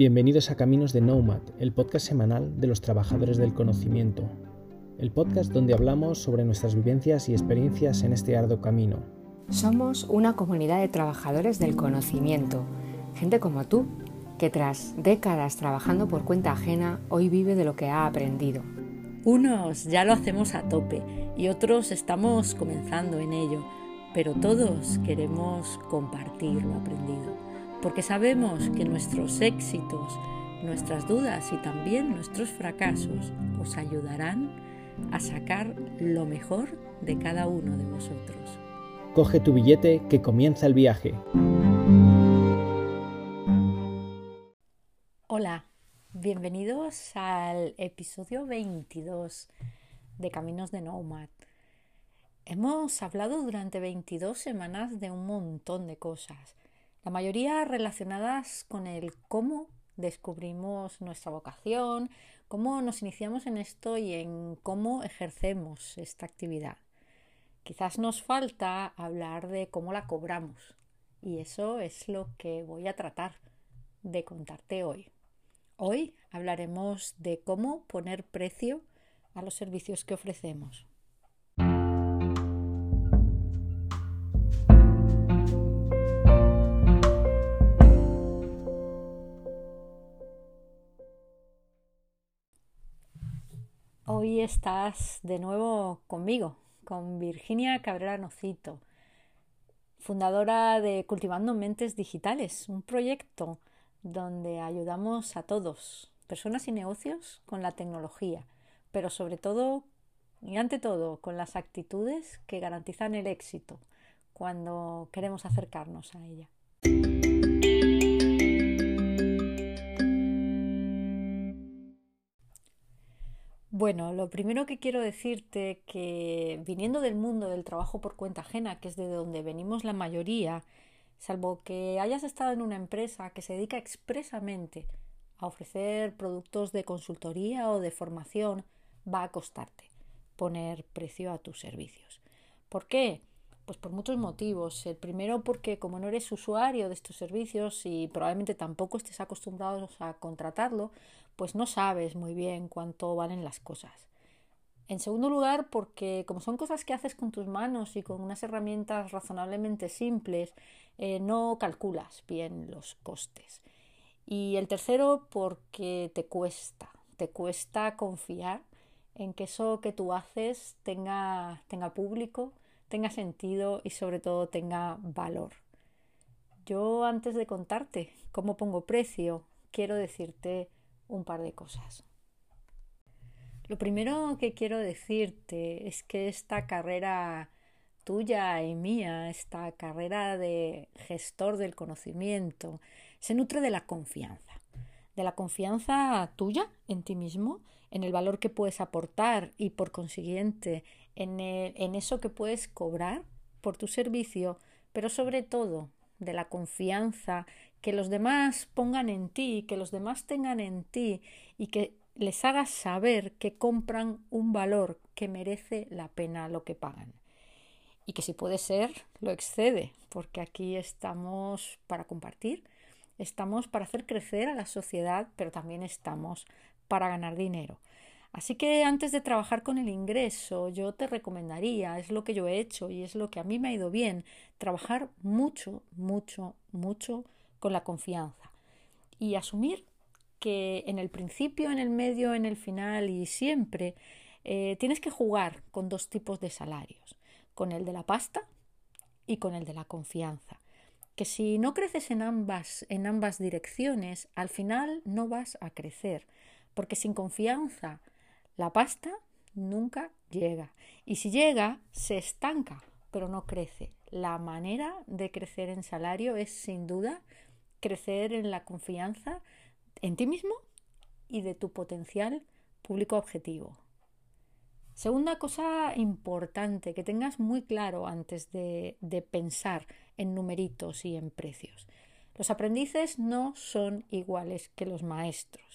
Bienvenidos a Caminos de Nomad, el podcast semanal de los trabajadores del conocimiento. El podcast donde hablamos sobre nuestras vivencias y experiencias en este arduo camino. Somos una comunidad de trabajadores del conocimiento, gente como tú, que tras décadas trabajando por cuenta ajena, hoy vive de lo que ha aprendido. Unos ya lo hacemos a tope y otros estamos comenzando en ello, pero todos queremos compartir lo aprendido porque sabemos que nuestros éxitos, nuestras dudas y también nuestros fracasos os ayudarán a sacar lo mejor de cada uno de vosotros. Coge tu billete que comienza el viaje. Hola, bienvenidos al episodio 22 de Caminos de Nomad. Hemos hablado durante 22 semanas de un montón de cosas la mayoría relacionadas con el cómo descubrimos nuestra vocación, cómo nos iniciamos en esto y en cómo ejercemos esta actividad. Quizás nos falta hablar de cómo la cobramos y eso es lo que voy a tratar de contarte hoy. Hoy hablaremos de cómo poner precio a los servicios que ofrecemos. Hoy estás de nuevo conmigo, con Virginia Cabrera Nocito, fundadora de Cultivando Mentes Digitales, un proyecto donde ayudamos a todos, personas y negocios, con la tecnología, pero sobre todo y ante todo con las actitudes que garantizan el éxito cuando queremos acercarnos a ella. Bueno, lo primero que quiero decirte que viniendo del mundo del trabajo por cuenta ajena, que es de donde venimos la mayoría, salvo que hayas estado en una empresa que se dedica expresamente a ofrecer productos de consultoría o de formación, va a costarte poner precio a tus servicios. ¿Por qué? Pues por muchos motivos. El primero porque como no eres usuario de estos servicios y probablemente tampoco estés acostumbrado a contratarlo, pues no sabes muy bien cuánto valen las cosas. En segundo lugar, porque como son cosas que haces con tus manos y con unas herramientas razonablemente simples, eh, no calculas bien los costes. Y el tercero, porque te cuesta, te cuesta confiar en que eso que tú haces tenga, tenga público, tenga sentido y sobre todo tenga valor. Yo antes de contarte cómo pongo precio, quiero decirte un par de cosas. Lo primero que quiero decirte es que esta carrera tuya y mía, esta carrera de gestor del conocimiento, se nutre de la confianza, de la confianza tuya en ti mismo, en el valor que puedes aportar y por consiguiente en, en eso que puedes cobrar por tu servicio, pero sobre todo de la confianza que los demás pongan en ti, que los demás tengan en ti y que les hagas saber que compran un valor que merece la pena lo que pagan. Y que si puede ser, lo excede, porque aquí estamos para compartir, estamos para hacer crecer a la sociedad, pero también estamos para ganar dinero. Así que antes de trabajar con el ingreso, yo te recomendaría, es lo que yo he hecho y es lo que a mí me ha ido bien, trabajar mucho, mucho, mucho con la confianza y asumir que en el principio, en el medio, en el final y siempre eh, tienes que jugar con dos tipos de salarios, con el de la pasta y con el de la confianza. Que si no creces en ambas, en ambas direcciones, al final no vas a crecer, porque sin confianza la pasta nunca llega. Y si llega, se estanca, pero no crece. La manera de crecer en salario es sin duda crecer en la confianza en ti mismo y de tu potencial público objetivo. Segunda cosa importante que tengas muy claro antes de, de, pensar en numeritos y en precios. Los aprendices no son iguales que los maestros.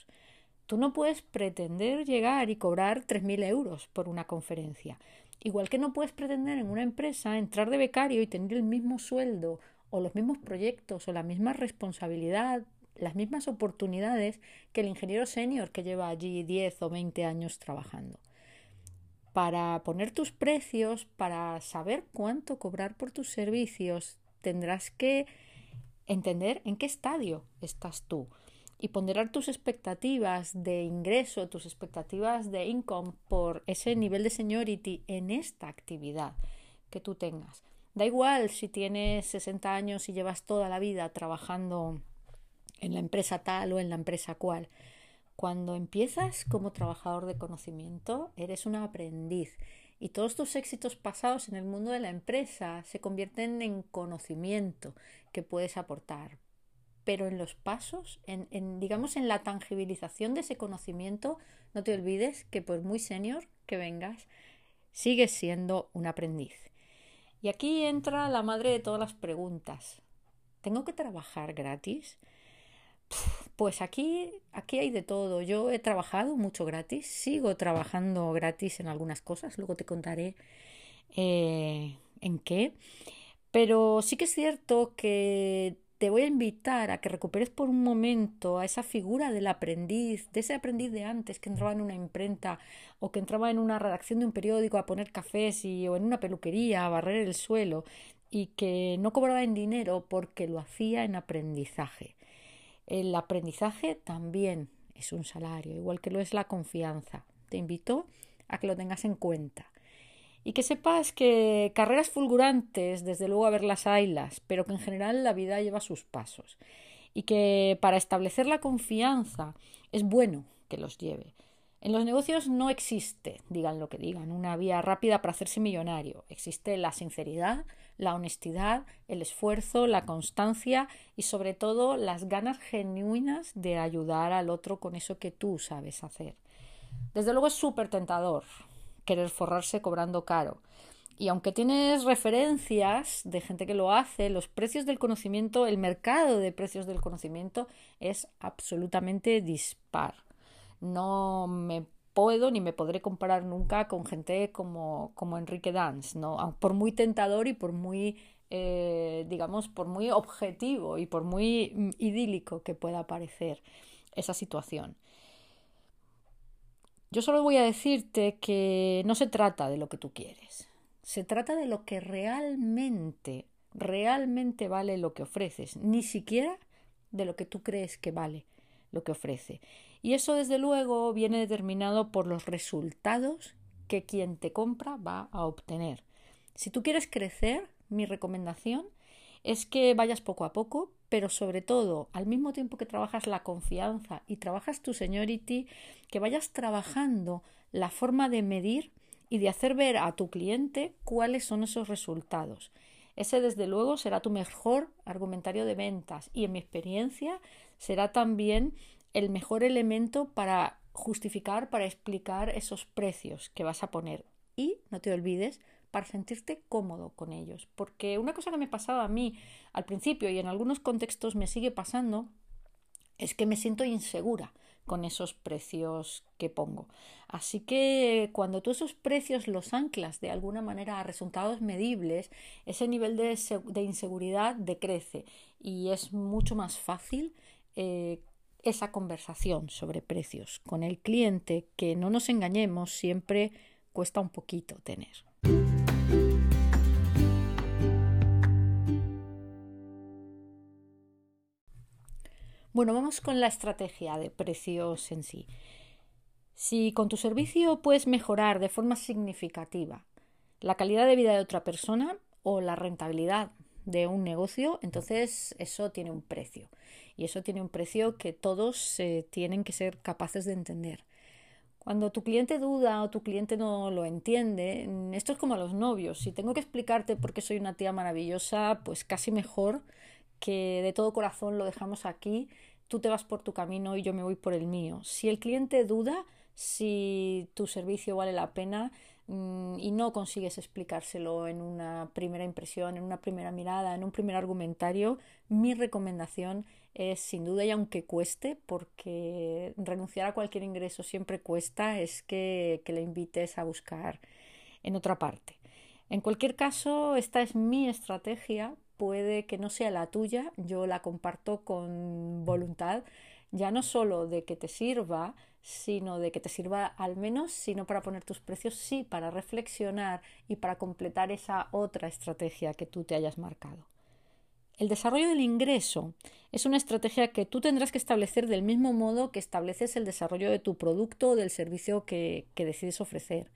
Tú no puedes pretender llegar y cobrar 3.000 euros por una conferencia. Igual que no puedes pretender en una empresa entrar de becario y tener el mismo sueldo o los mismos proyectos o la misma responsabilidad las mismas oportunidades que el ingeniero senior que lleva allí 10 o 20 años trabajando. Para poner tus precios, para saber cuánto cobrar por tus servicios, tendrás que entender en qué estadio estás tú y ponderar tus expectativas de ingreso, tus expectativas de income por ese nivel de seniority en esta actividad que tú tengas. Da igual si tienes 60 años y llevas toda la vida trabajando en la empresa tal o en la empresa cual. Cuando empiezas como trabajador de conocimiento, eres un aprendiz y todos tus éxitos pasados en el mundo de la empresa se convierten en conocimiento que puedes aportar. Pero en los pasos, en, digamos en la tangibilización de ese conocimiento, no te olvides que por muy senior que vengas, sigues siendo un aprendiz. Y aquí entra la madre de todas las preguntas. ¿Tengo que trabajar gratis? Pues aquí, aquí hay de todo. Yo he trabajado mucho gratis, sigo trabajando gratis en algunas cosas, luego te contaré eh, en qué. Pero sí que es cierto que te voy a invitar a que recuperes por un momento a esa figura del aprendiz, de ese aprendiz de antes que entraba en una imprenta o que entraba en una redacción de un periódico a poner cafés y, o en una peluquería a barrer el suelo y que no cobraba en dinero porque lo hacía en aprendizaje. El aprendizaje también es un salario, igual que lo es la confianza. Te invito a que lo tengas en cuenta. Y que sepas que carreras fulgurantes, desde luego a ver las haylas, pero que en general la vida lleva sus pasos. Y que para establecer la confianza es bueno que los lleve. En los negocios no existe, digan lo que digan, una vía rápida para hacerse millonario. Existe la sinceridad, la honestidad, el esfuerzo, la constancia y sobre todo las ganas genuinas de ayudar al otro con eso que tú sabes hacer. Desde luego es súper tentador querer forrarse cobrando caro. Y aunque tienes referencias de gente que lo hace, los precios del conocimiento, el mercado de precios del conocimiento es absolutamente dispar no me puedo ni me podré comparar nunca con gente como, como Enrique Dance, ¿no? por muy tentador y por muy, eh, digamos, por muy objetivo y por muy mm, idílico que pueda parecer esa situación. Yo solo voy a decirte que no se trata de lo que tú quieres, se trata de lo que realmente, realmente vale lo que ofreces, ni siquiera de lo que tú crees que vale lo que ofrece. Y eso, desde luego, viene determinado por los resultados que quien te compra va a obtener. Si tú quieres crecer, mi recomendación es que vayas poco a poco, pero sobre todo, al mismo tiempo que trabajas la confianza y trabajas tu seniority, que vayas trabajando la forma de medir y de hacer ver a tu cliente cuáles son esos resultados. Ese, desde luego, será tu mejor argumentario de ventas y, en mi experiencia, será también el mejor elemento para justificar, para explicar esos precios que vas a poner. Y no te olvides para sentirte cómodo con ellos. Porque una cosa que me pasaba a mí al principio y en algunos contextos me sigue pasando es que me siento insegura con esos precios que pongo. Así que cuando tú esos precios los anclas de alguna manera a resultados medibles, ese nivel de, inseguridad decrece y es mucho más fácil eh, esa conversación sobre precios con el cliente que no nos engañemos siempre cuesta un poquito tener. Bueno, vamos con la estrategia de precios en sí. Si con tu servicio puedes mejorar de forma significativa la calidad de vida de otra persona o la rentabilidad de un negocio, entonces eso tiene un precio. Y eso tiene un precio que todos eh, tienen que ser capaces de entender. Cuando tu cliente duda o tu cliente no lo entiende, mm, esto es como a los novios. Si tengo que explicarte por qué soy una tía maravillosa, pues casi mejor que de todo corazón lo dejamos aquí, tú te vas por tu camino y yo me voy por el mío. Si el cliente duda si tu servicio vale la pena, Mm, y no consigues explicárselo en una primera impresión, en una primera mirada, en un primer argumentario, mi recomendación es sin duda y aunque cueste, porque renunciar a cualquier ingreso siempre cuesta, es que, que le invites a buscar en otra parte. En cualquier caso, esta es mi estrategia puede que no sea la tuya, yo la comparto con voluntad, ya no solo de que te sirva, sino de que te sirva al menos, sino para poner tus precios, sí, para reflexionar y para completar esa otra estrategia que tú te hayas marcado. El desarrollo del ingreso es una estrategia que tú tendrás que establecer del mismo modo que estableces el desarrollo de tu producto o del servicio que, que decides ofrecer.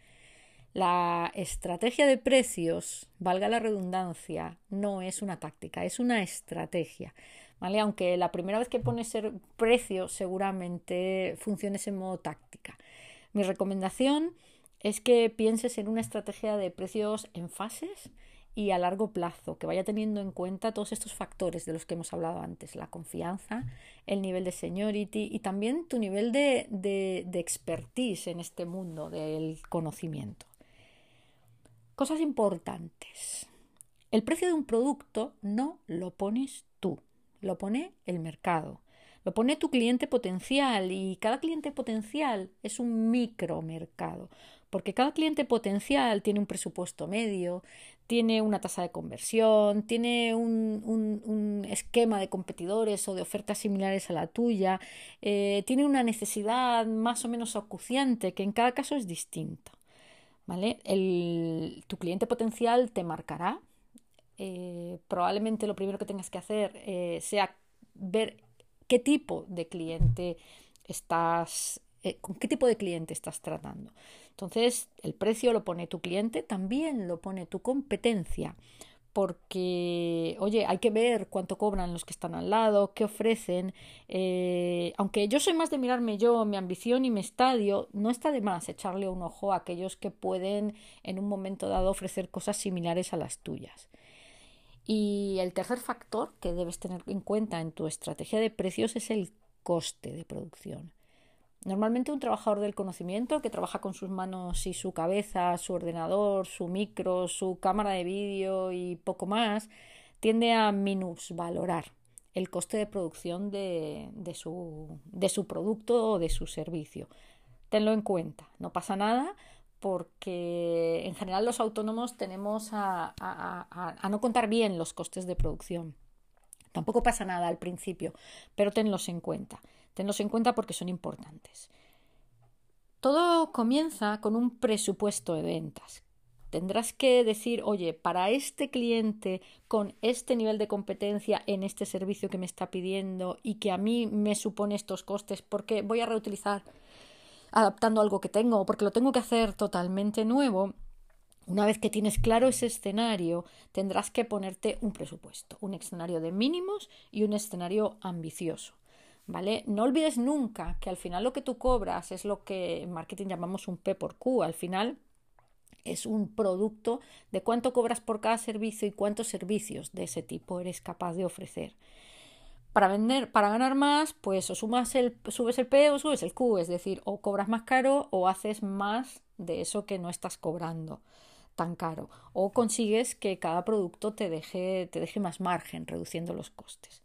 La estrategia de precios, valga la redundancia, no es una táctica, es una estrategia. ¿Vale? Aunque la primera vez que pones precio seguramente funcione en modo táctica. Mi recomendación es que pienses en una estrategia de precios en fases y a largo plazo, que vaya teniendo en cuenta todos estos factores de los que hemos hablado antes, la confianza, el nivel de seniority y también tu nivel de, de expertise en este mundo del conocimiento. Cosas importantes. El precio de un producto no lo pones tú, lo pone el mercado, lo pone tu cliente potencial y cada cliente potencial es un micromercado porque cada cliente potencial tiene un presupuesto medio, tiene una tasa de conversión, tiene un, esquema de competidores o de ofertas similares a la tuya, eh, tiene una necesidad más o menos acuciante que en cada caso es distinta. ¿Vale? El, tu cliente potencial te marcará. Eh, probablemente lo primero que tengas que hacer eh, sea ver qué tipo de cliente estás, con qué tipo de cliente estás tratando. Entonces, el precio lo pone tu cliente, también lo pone tu competencia, porque, oye, hay que ver cuánto cobran los que están al lado, qué ofrecen. Eh, aunque yo soy más de mirarme yo, mi ambición y mi estadio, no está de más echarle un ojo a aquellos que pueden en un momento dado ofrecer cosas similares a las tuyas. Y el tercer factor que debes tener en cuenta en tu estrategia de precios es el coste de producción. Normalmente un trabajador del conocimiento que trabaja con sus manos y su cabeza, su ordenador, su micro, su cámara de vídeo y poco más, tiende a minusvalorar el coste de producción de, su, producto o de su servicio. Tenlo en cuenta, no pasa nada porque en general los autónomos tenemos a no contar bien los costes de producción. Tampoco pasa nada al principio, pero tenlos en cuenta. Tenlos en cuenta porque son importantes. Todo comienza con un presupuesto de ventas. Tendrás que decir, oye, para este cliente con este nivel de competencia en este servicio que me está pidiendo y que a mí me supone estos costes porque voy a reutilizar adaptando algo que tengo o porque lo tengo que hacer totalmente nuevo, una vez que tienes claro ese escenario, tendrás que ponerte un presupuesto, un escenario de mínimos y un escenario ambicioso. ¿Vale? No olvides nunca que al final lo que tú cobras es lo que en marketing llamamos un P por Q. Al final es un producto de cuánto cobras por cada servicio y cuántos servicios de ese tipo eres capaz de ofrecer. Para vender, para ganar más, pues o sumas el, subes el P o subes el Q, es decir, o cobras más caro o haces más de eso que no estás cobrando tan caro, o consigues que cada producto te deje, te deje más margen, reduciendo los costes.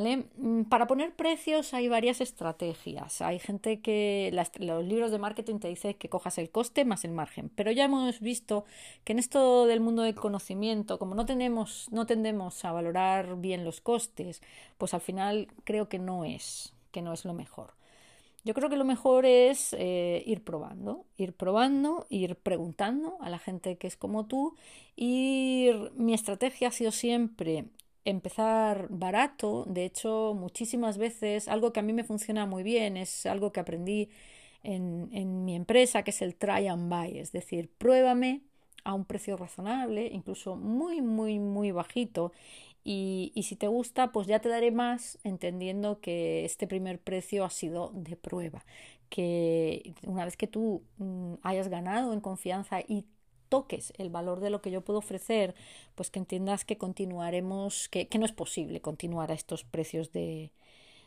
Mm, para poner precios hay varias estrategias. Hay gente que los libros de marketing te dicen que cojas el coste más el margen, pero ya hemos visto que en esto del mundo del conocimiento, como no tenemos, no tendemos a valorar bien los costes, pues al final creo que no es, que no es lo mejor. Yo creo que lo mejor es eh, ir probando, ir probando, ir preguntando a la gente que es como tú. Y mi estrategia ha sido siempre empezar barato. De hecho, muchísimas veces algo que a mí me funciona muy bien es algo que aprendí en, en mi empresa, que es el try and buy, es decir, pruébame a un precio razonable, incluso muy, muy, muy bajito. Y, y, si te gusta, pues ya te daré más entendiendo que este primer precio ha sido de prueba. Que una vez que tú mm, hayas ganado en confianza y toques el valor de lo que yo puedo ofrecer, pues que entiendas que continuaremos, que, no es posible continuar a estos precios de,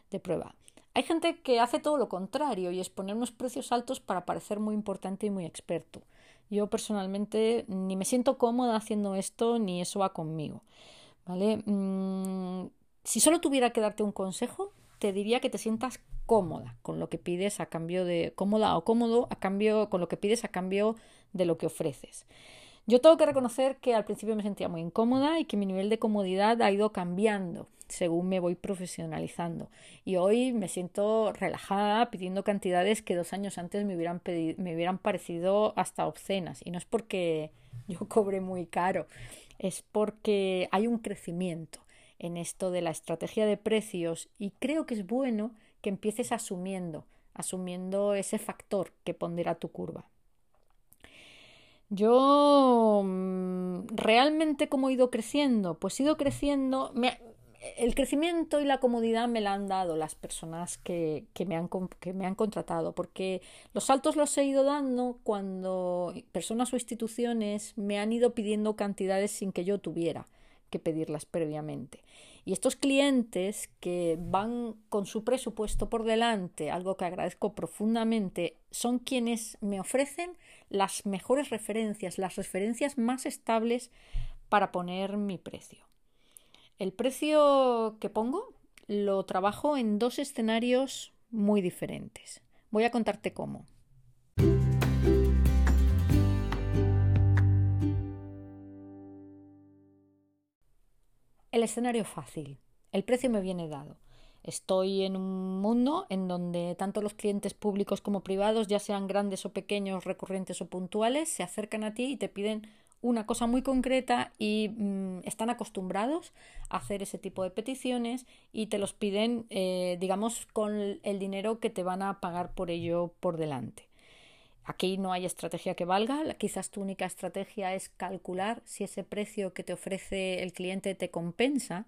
de prueba. Hay gente que hace todo lo contrario y es poner unos precios altos para parecer muy importante y muy experto. Yo personalmente ni me siento cómoda haciendo esto ni eso va conmigo. ¿Vale? Mm, si solo tuviera que darte un consejo, te diría que te sientas cómoda con lo que pides a cambio de cómoda o cómodo a cambio con lo que pides a cambio de lo que ofreces. Yo tengo que reconocer que al principio me sentía muy incómoda y que mi nivel de comodidad ha ido cambiando según me voy profesionalizando. Y hoy me siento relajada pidiendo cantidades que dos años antes me hubieran, me hubieran parecido hasta obscenas. Y no es porque yo cobre muy caro, es porque hay un crecimiento en esto de la estrategia de precios y creo que es bueno que empieces asumiendo, asumiendo ese factor que pondera tu curva. Yo mm, realmente cómo he ido creciendo, pues he ido creciendo, el crecimiento y la comodidad me la han dado las personas que, me han, que me han contratado, porque los saltos los he ido dando cuando personas o instituciones me han ido pidiendo cantidades sin que yo tuviera que pedirlas previamente. Y estos clientes que van con su presupuesto por delante, algo que agradezco profundamente, son quienes me ofrecen las mejores referencias, las referencias más estables para poner mi precio. El precio que pongo lo trabajo en dos escenarios muy diferentes. Voy a contarte cómo. El escenario fácil. El precio me viene dado. Estoy en un mundo en donde tanto los clientes públicos como privados, ya sean grandes o pequeños, recurrentes o puntuales, se acercan a ti y te piden una cosa muy concreta y mm, están acostumbrados a hacer ese tipo de peticiones y te los piden, eh, digamos, con el dinero que te van a pagar por ello por delante. Aquí no hay estrategia que valga, quizás tu única estrategia es calcular si ese precio que te ofrece el cliente te compensa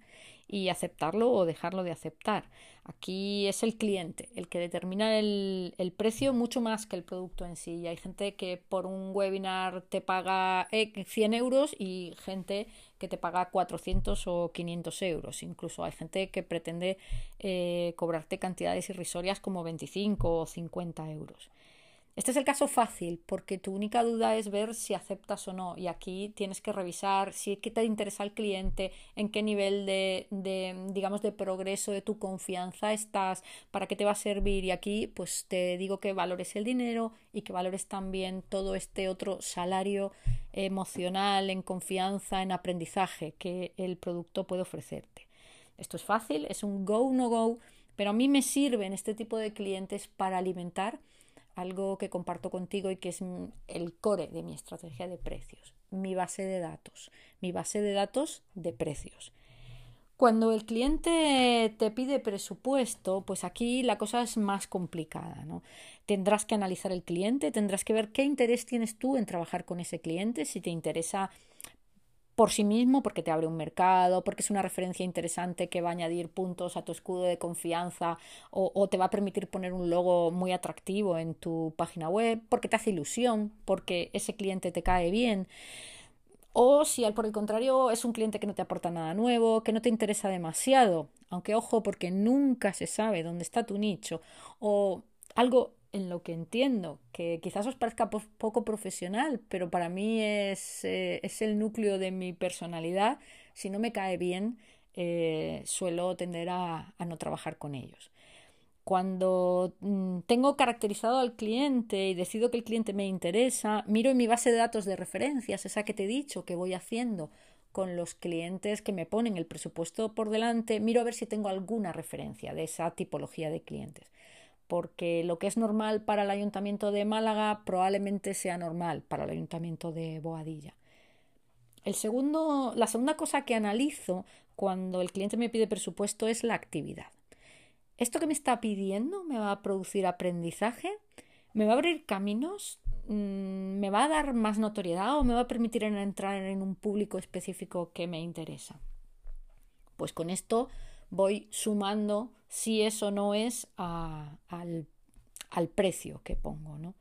y aceptarlo o dejarlo de aceptar. Aquí es el cliente el que determina el, precio mucho más que el producto en sí. Y hay gente que por un webinar te paga 100 eh, euros y gente que te paga 400 o 500 euros. Incluso hay gente que pretende eh, cobrarte cantidades irrisorias como 25 o 50 euros. Este es el caso fácil porque tu única duda es ver si aceptas o no y aquí tienes que revisar si te interesa el cliente, en qué nivel de, de, digamos de progreso de tu confianza estás, para qué te va a servir y aquí pues te digo que valores el dinero y que valores también todo este otro salario emocional en confianza, en aprendizaje que el producto puede ofrecerte. Esto es fácil, es un go no go, pero a mí me sirven este tipo de clientes para alimentar algo que comparto contigo y que es el core de mi estrategia de precios, mi base de datos, mi base de datos de precios. Cuando el cliente te pide presupuesto, pues aquí la cosa es más complicada, ¿no? Tendrás que analizar el cliente, tendrás que ver qué interés tienes tú en trabajar con ese cliente, si te interesa por sí mismo, porque te abre un mercado, porque es una referencia interesante que va a añadir puntos a tu escudo de confianza o, te va a permitir poner un logo muy atractivo en tu página web, porque te hace ilusión, porque ese cliente te cae bien. O si al por el contrario es un cliente que no te aporta nada nuevo, que no te interesa demasiado, aunque ojo porque nunca se sabe dónde está tu nicho, o algo en lo que entiendo, que quizás os parezca poco profesional, pero para mí es, eh, es el núcleo de mi personalidad. Si no me cae bien, eh, suelo tender a, no trabajar con ellos. Cuando mm, tengo caracterizado al cliente y decido que el cliente me interesa, miro en mi base de datos de referencias, esa que te he dicho que voy haciendo con los clientes que me ponen el presupuesto por delante, miro a ver si tengo alguna referencia de esa tipología de clientes porque lo que es normal para el Ayuntamiento de Málaga probablemente sea normal para el Ayuntamiento de Boadilla. El segundo, la segunda cosa que analizo cuando el cliente me pide presupuesto es la actividad. ¿Esto que me está pidiendo me va a producir aprendizaje? ¿Me va a abrir caminos? Mm, ¿Me va a dar más notoriedad o me va a permitir entrar en un público específico que me interesa? Pues con esto voy sumando si eso no es al, precio que pongo. ¿no?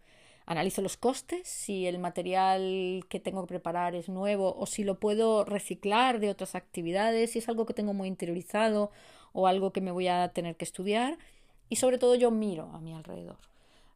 Analizo los costes, si el material que tengo que preparar es nuevo o si lo puedo reciclar de otras actividades, si es algo que tengo muy interiorizado o algo que me voy a tener que estudiar. Y sobre todo yo miro a mi alrededor.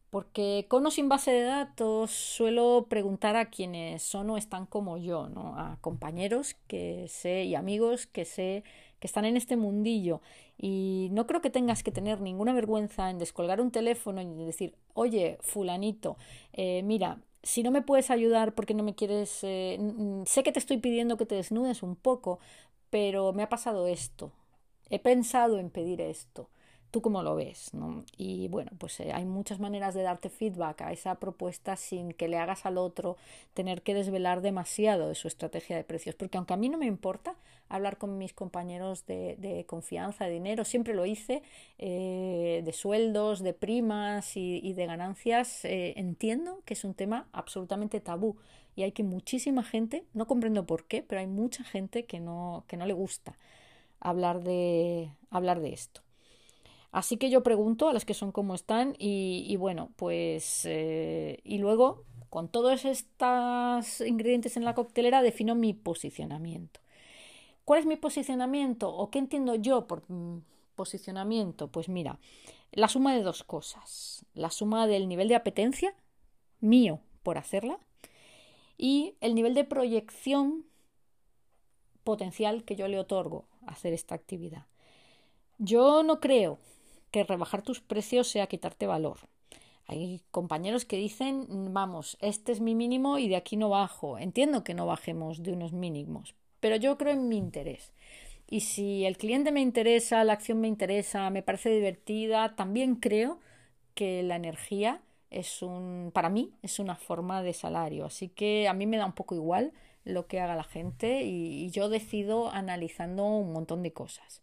Porque con o sin base de datos suelo preguntar a quienes son o están como yo, ¿no? a compañeros que sé y amigos que sé que están en este mundillo y no creo que tengas que tener ninguna vergüenza en descolgar un teléfono y decir, oye, fulanito, eh, mira, si no me puedes ayudar porque no me quieres, eh, sé que te estoy pidiendo que te desnudes un poco, pero me ha pasado esto, he pensado en pedir esto tú cómo lo ves. ¿no? Y bueno, pues eh, hay muchas maneras de darte feedback a esa propuesta sin que le hagas al otro tener que desvelar demasiado de su estrategia de precios. Porque aunque a mí no me importa hablar con mis compañeros de, confianza, de dinero, siempre lo hice, eh, de sueldos, de primas y, de ganancias, eh, entiendo que es un tema absolutamente tabú. Y hay que muchísima gente, no comprendo por qué, pero hay mucha gente que no, que no le gusta hablar de, hablar de esto. Así que yo pregunto a las que son como están y, bueno, pues eh, y luego con todos estos ingredientes en la coctelera defino mi posicionamiento. ¿Cuál es mi posicionamiento o qué entiendo yo por posicionamiento? Pues mira, la suma de dos cosas. La suma del nivel de apetencia mío por hacerla y el nivel de proyección potencial que yo le otorgo a hacer esta actividad. Yo no creo que rebajar tus precios sea quitarte valor. Hay compañeros que dicen, vamos, este es mi mínimo y de aquí no bajo. Entiendo que no bajemos de unos mínimos, pero yo creo en mi interés. Y si el cliente me interesa, la acción me interesa, me parece divertida, también creo que la energía es un, para mí, es una forma de salario. Así que a mí me da un poco igual lo que haga la gente y yo decido analizando un montón de cosas.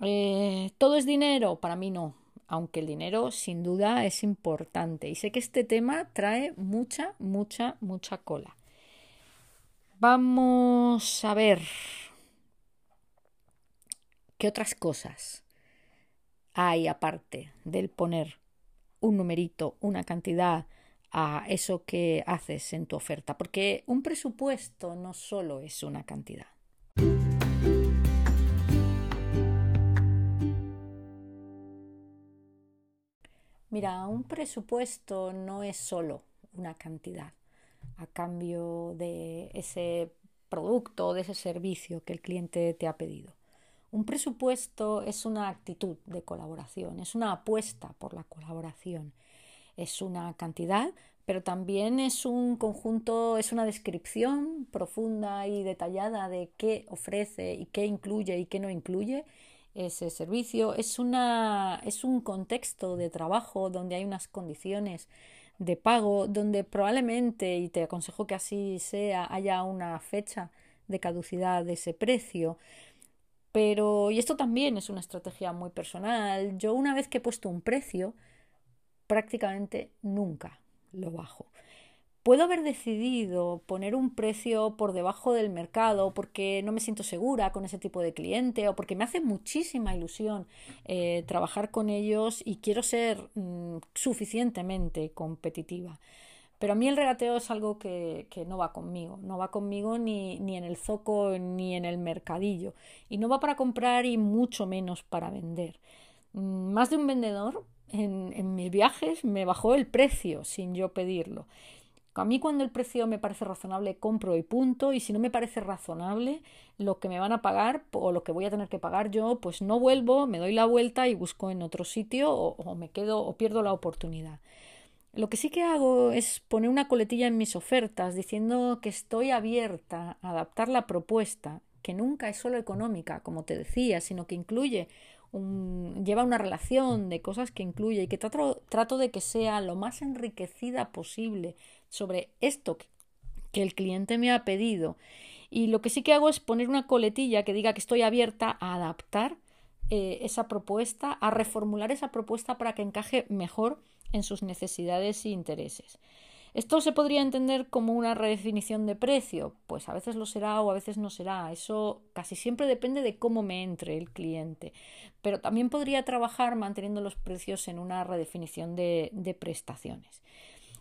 Eh, ¿Todo es dinero? Para mí no, aunque el dinero sin duda es importante. Y sé que este tema trae mucha, mucha, mucha cola. Vamos a ver qué otras cosas hay aparte del poner un numerito, una cantidad a eso que haces en tu oferta. Porque un presupuesto no solo es una cantidad. Mira, un presupuesto no es solo una cantidad a cambio de ese producto o de ese servicio que el cliente te ha pedido. Un presupuesto es una actitud de colaboración, es una apuesta por la colaboración, es una cantidad, pero también es un conjunto, es una descripción profunda y detallada de qué ofrece y qué incluye y qué no incluye ese servicio. Es, una, es un contexto de trabajo donde hay unas condiciones de pago, donde probablemente, y te aconsejo que así sea, haya una fecha de caducidad de ese precio. Pero, y esto también es una estrategia muy personal, yo una vez que he puesto un precio, prácticamente nunca lo bajo puedo haber decidido poner un precio por debajo del mercado porque no me siento segura con ese tipo de cliente o porque me hace muchísima ilusión eh, trabajar con ellos y quiero ser mm, suficientemente competitiva. Pero a mí el regateo es algo que, no va conmigo, no va conmigo ni, ni, en el zoco ni en el mercadillo. Y no va para comprar y mucho menos para vender. Mm, más de un vendedor en, en mis viajes me bajó el precio sin yo pedirlo. A mí cuando el precio me parece razonable compro y punto y si no me parece razonable lo que me van a pagar o lo que voy a tener que pagar yo pues no vuelvo, me doy la vuelta y busco en otro sitio o, me quedo o pierdo la oportunidad. Lo que sí que hago es poner una coletilla en mis ofertas diciendo que estoy abierta a adaptar la propuesta, que nunca es solo económica, como te decía, sino que incluye lleva una relación de cosas que incluye y que trato de que sea lo más enriquecida posible sobre esto que el cliente me ha pedido. Y lo que sí que hago es poner una coletilla que diga que estoy abierta a adaptar eh, esa propuesta, a reformular esa propuesta para que encaje mejor en sus necesidades e intereses. ¿Esto se podría entender como una redefinición de precio? Pues a veces lo será o a veces no será. Eso casi siempre depende de cómo me entre el cliente. Pero también podría trabajar manteniendo los precios en una redefinición de, de prestaciones.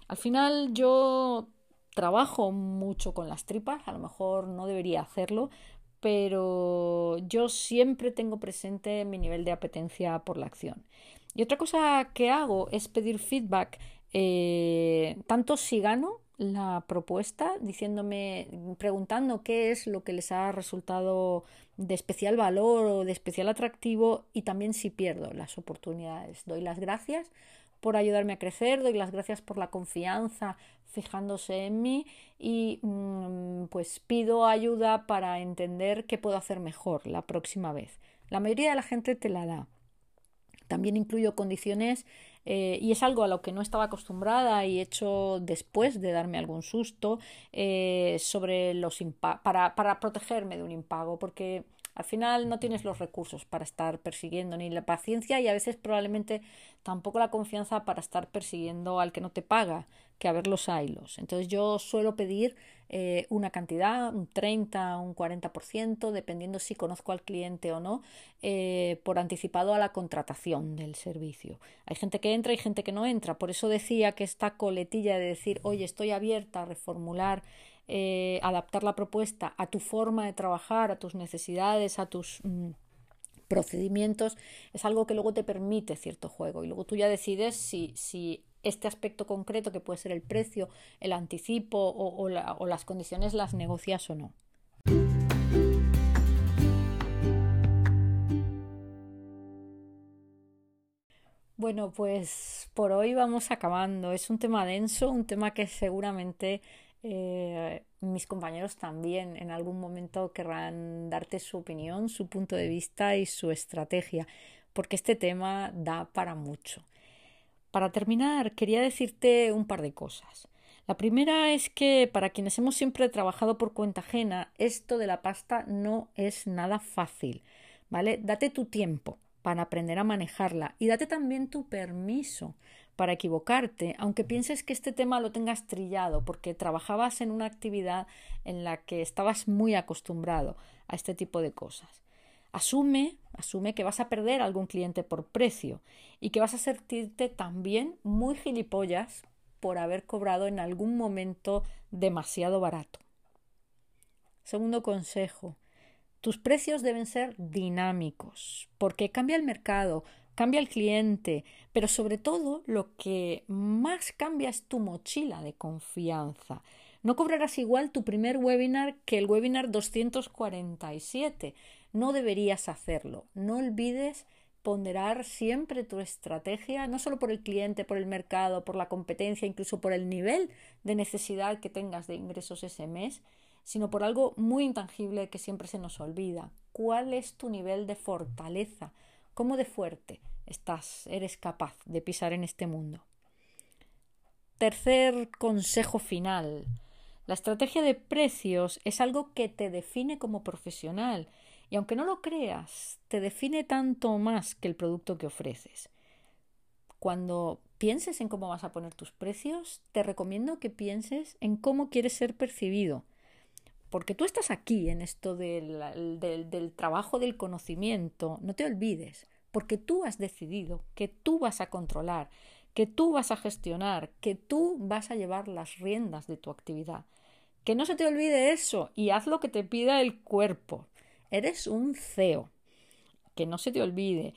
Al final yo trabajo mucho con las tripas, a lo mejor no debería hacerlo, pero yo siempre tengo presente mi nivel de apetencia por la acción. Y otra cosa que hago es pedir feedback, eh, tanto si gano la propuesta, diciéndome, preguntando qué es lo que les ha resultado de especial valor o de especial atractivo, y también si pierdo las oportunidades. Doy las gracias por ayudarme a crecer, doy las gracias por la confianza fijándose en mí y mm, pues pido ayuda para entender qué puedo hacer mejor la próxima vez. La mayoría de la gente te la da. También incluyo condiciones eh, y es algo a lo que no estaba acostumbrada y he hecho después de darme algún susto eh, sobre los para, para protegerme de un impago, porque al final no tienes los recursos para estar persiguiendo ni la paciencia y a veces probablemente tampoco la confianza para estar persiguiendo al que no te paga, que a ver los hilos. Entonces yo suelo pedir eh, una cantidad, un 30, un 40%, dependiendo si conozco al cliente o no, eh, por anticipado a la contratación del servicio. Hay gente que entra y gente que no entra. Por eso decía que esta coletilla de decir, oye, estoy abierta a reformular eh, adaptar la propuesta a tu forma de trabajar, a tus necesidades, a tus mm, procedimientos, es algo que luego te permite cierto juego y luego tú ya decides si, si este aspecto concreto que puede ser el precio, el anticipo o, o las condiciones las negocias o no. Bueno, pues por hoy vamos acabando. Es un tema denso, un tema que seguramente eh, mis compañeros también en algún momento querrán darte su opinión, su punto de vista y su estrategia, porque este tema da para mucho. Para terminar, quería decirte un par de cosas. La primera es que para quienes hemos siempre trabajado por cuenta ajena, esto de la pasta no es nada fácil, ¿vale? Date tu tiempo para aprender a manejarla y date también tu permiso para equivocarte, aunque pienses que este tema lo tengas trillado porque trabajabas en una actividad en la que estabas muy acostumbrado a este tipo de cosas. Asume, asume que vas a perder algún cliente por precio y que vas a sentirte también muy gilipollas por haber cobrado en algún momento demasiado barato. Segundo consejo, tus precios deben ser dinámicos, porque cambia el mercado, cambia el cliente, pero sobre todo lo que más cambia es tu mochila de confianza. No cobrarás igual tu primer webinar que el webinar 247. No deberías hacerlo. No olvides ponderar siempre tu estrategia, no solo por el cliente, por el mercado, por la competencia, incluso por el nivel de necesidad que tengas de ingresos ese mes, sino por algo muy intangible que siempre se nos olvida. ¿Cuál es tu nivel de fortaleza? ¿Cómo de fuerte estás, eres capaz de pisar en este mundo? Tercer consejo final. La estrategia de precios es algo que te define como profesional y aunque no lo creas, te define tanto más que el producto que ofreces. Cuando pienses en cómo vas a poner tus precios, te recomiendo que pienses en cómo quieres ser percibido porque tú estás aquí en esto del, del, trabajo del conocimiento, no te olvides, porque tú has decidido que tú vas a controlar, que tú vas a gestionar, que tú vas a llevar las riendas de tu actividad. Que no se te olvide eso y haz lo que te pida el cuerpo. Eres un CEO. Que no se te olvide.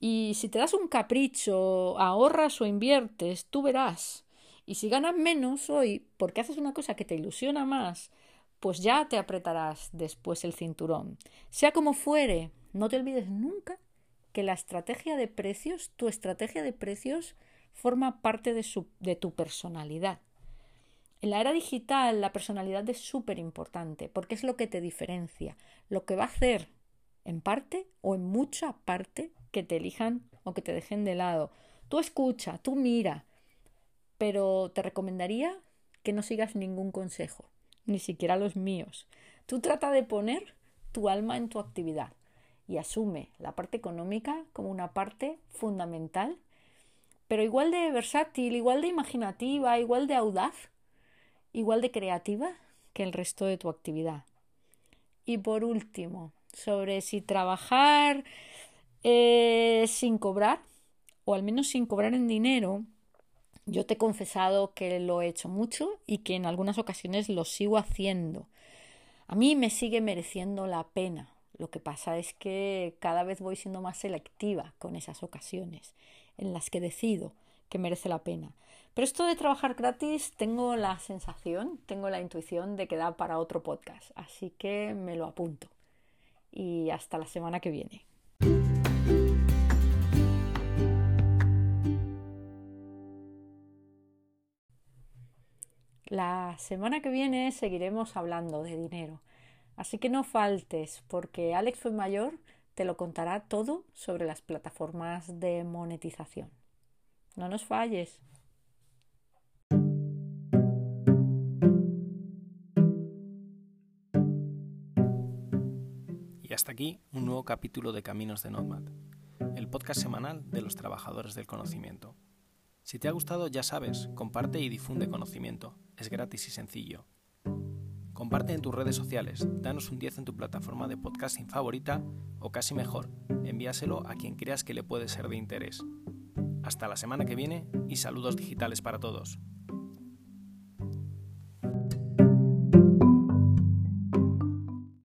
Y si te das un capricho, ahorras o inviertes, tú verás. Y si ganas menos hoy porque haces una cosa que te ilusiona más, pues ya te apretarás después el cinturón. Sea como fuere, no te olvides nunca que la estrategia de precios, tu estrategia de precios, forma parte de, de tu personalidad. En la era digital la personalidad es súper importante porque es lo que te diferencia, lo que va a hacer en parte o en mucha parte que te elijan o que te dejen de lado. Tú escucha, tú mira, pero te recomendaría que no sigas ningún consejo ni siquiera los míos. Tú trata de poner tu alma en tu actividad y asume la parte económica como una parte fundamental, pero igual de versátil, igual de imaginativa, igual de audaz, igual de creativa que el resto de tu actividad. Y por último, sobre si trabajar eh, sin cobrar, o al menos sin cobrar en dinero, yo te he confesado que lo he hecho mucho y que en algunas ocasiones lo sigo haciendo. A mí me sigue mereciendo la pena. Lo que pasa es que cada vez voy siendo más selectiva con esas ocasiones en las que decido que merece la pena. Pero esto de trabajar gratis tengo la sensación, tengo la intuición de que da para otro podcast, así que me lo apunto. Y hasta la semana que viene. La semana que viene seguiremos hablando de dinero. Así que no faltes, porque Alex fue mayor te lo contará todo sobre las plataformas de monetización. No nos falles. Y hasta aquí un nuevo capítulo de Caminos de Nomad, el podcast semanal de los trabajadores del conocimiento. Si te ha gustado, ya sabes, comparte y difunde conocimiento. Es gratis y sencillo. Comparte en tus redes sociales, danos un 10 en tu plataforma de podcasting favorita o casi mejor, envíaselo a quien creas que le puede ser de interés. Hasta la semana que viene y saludos digitales para todos.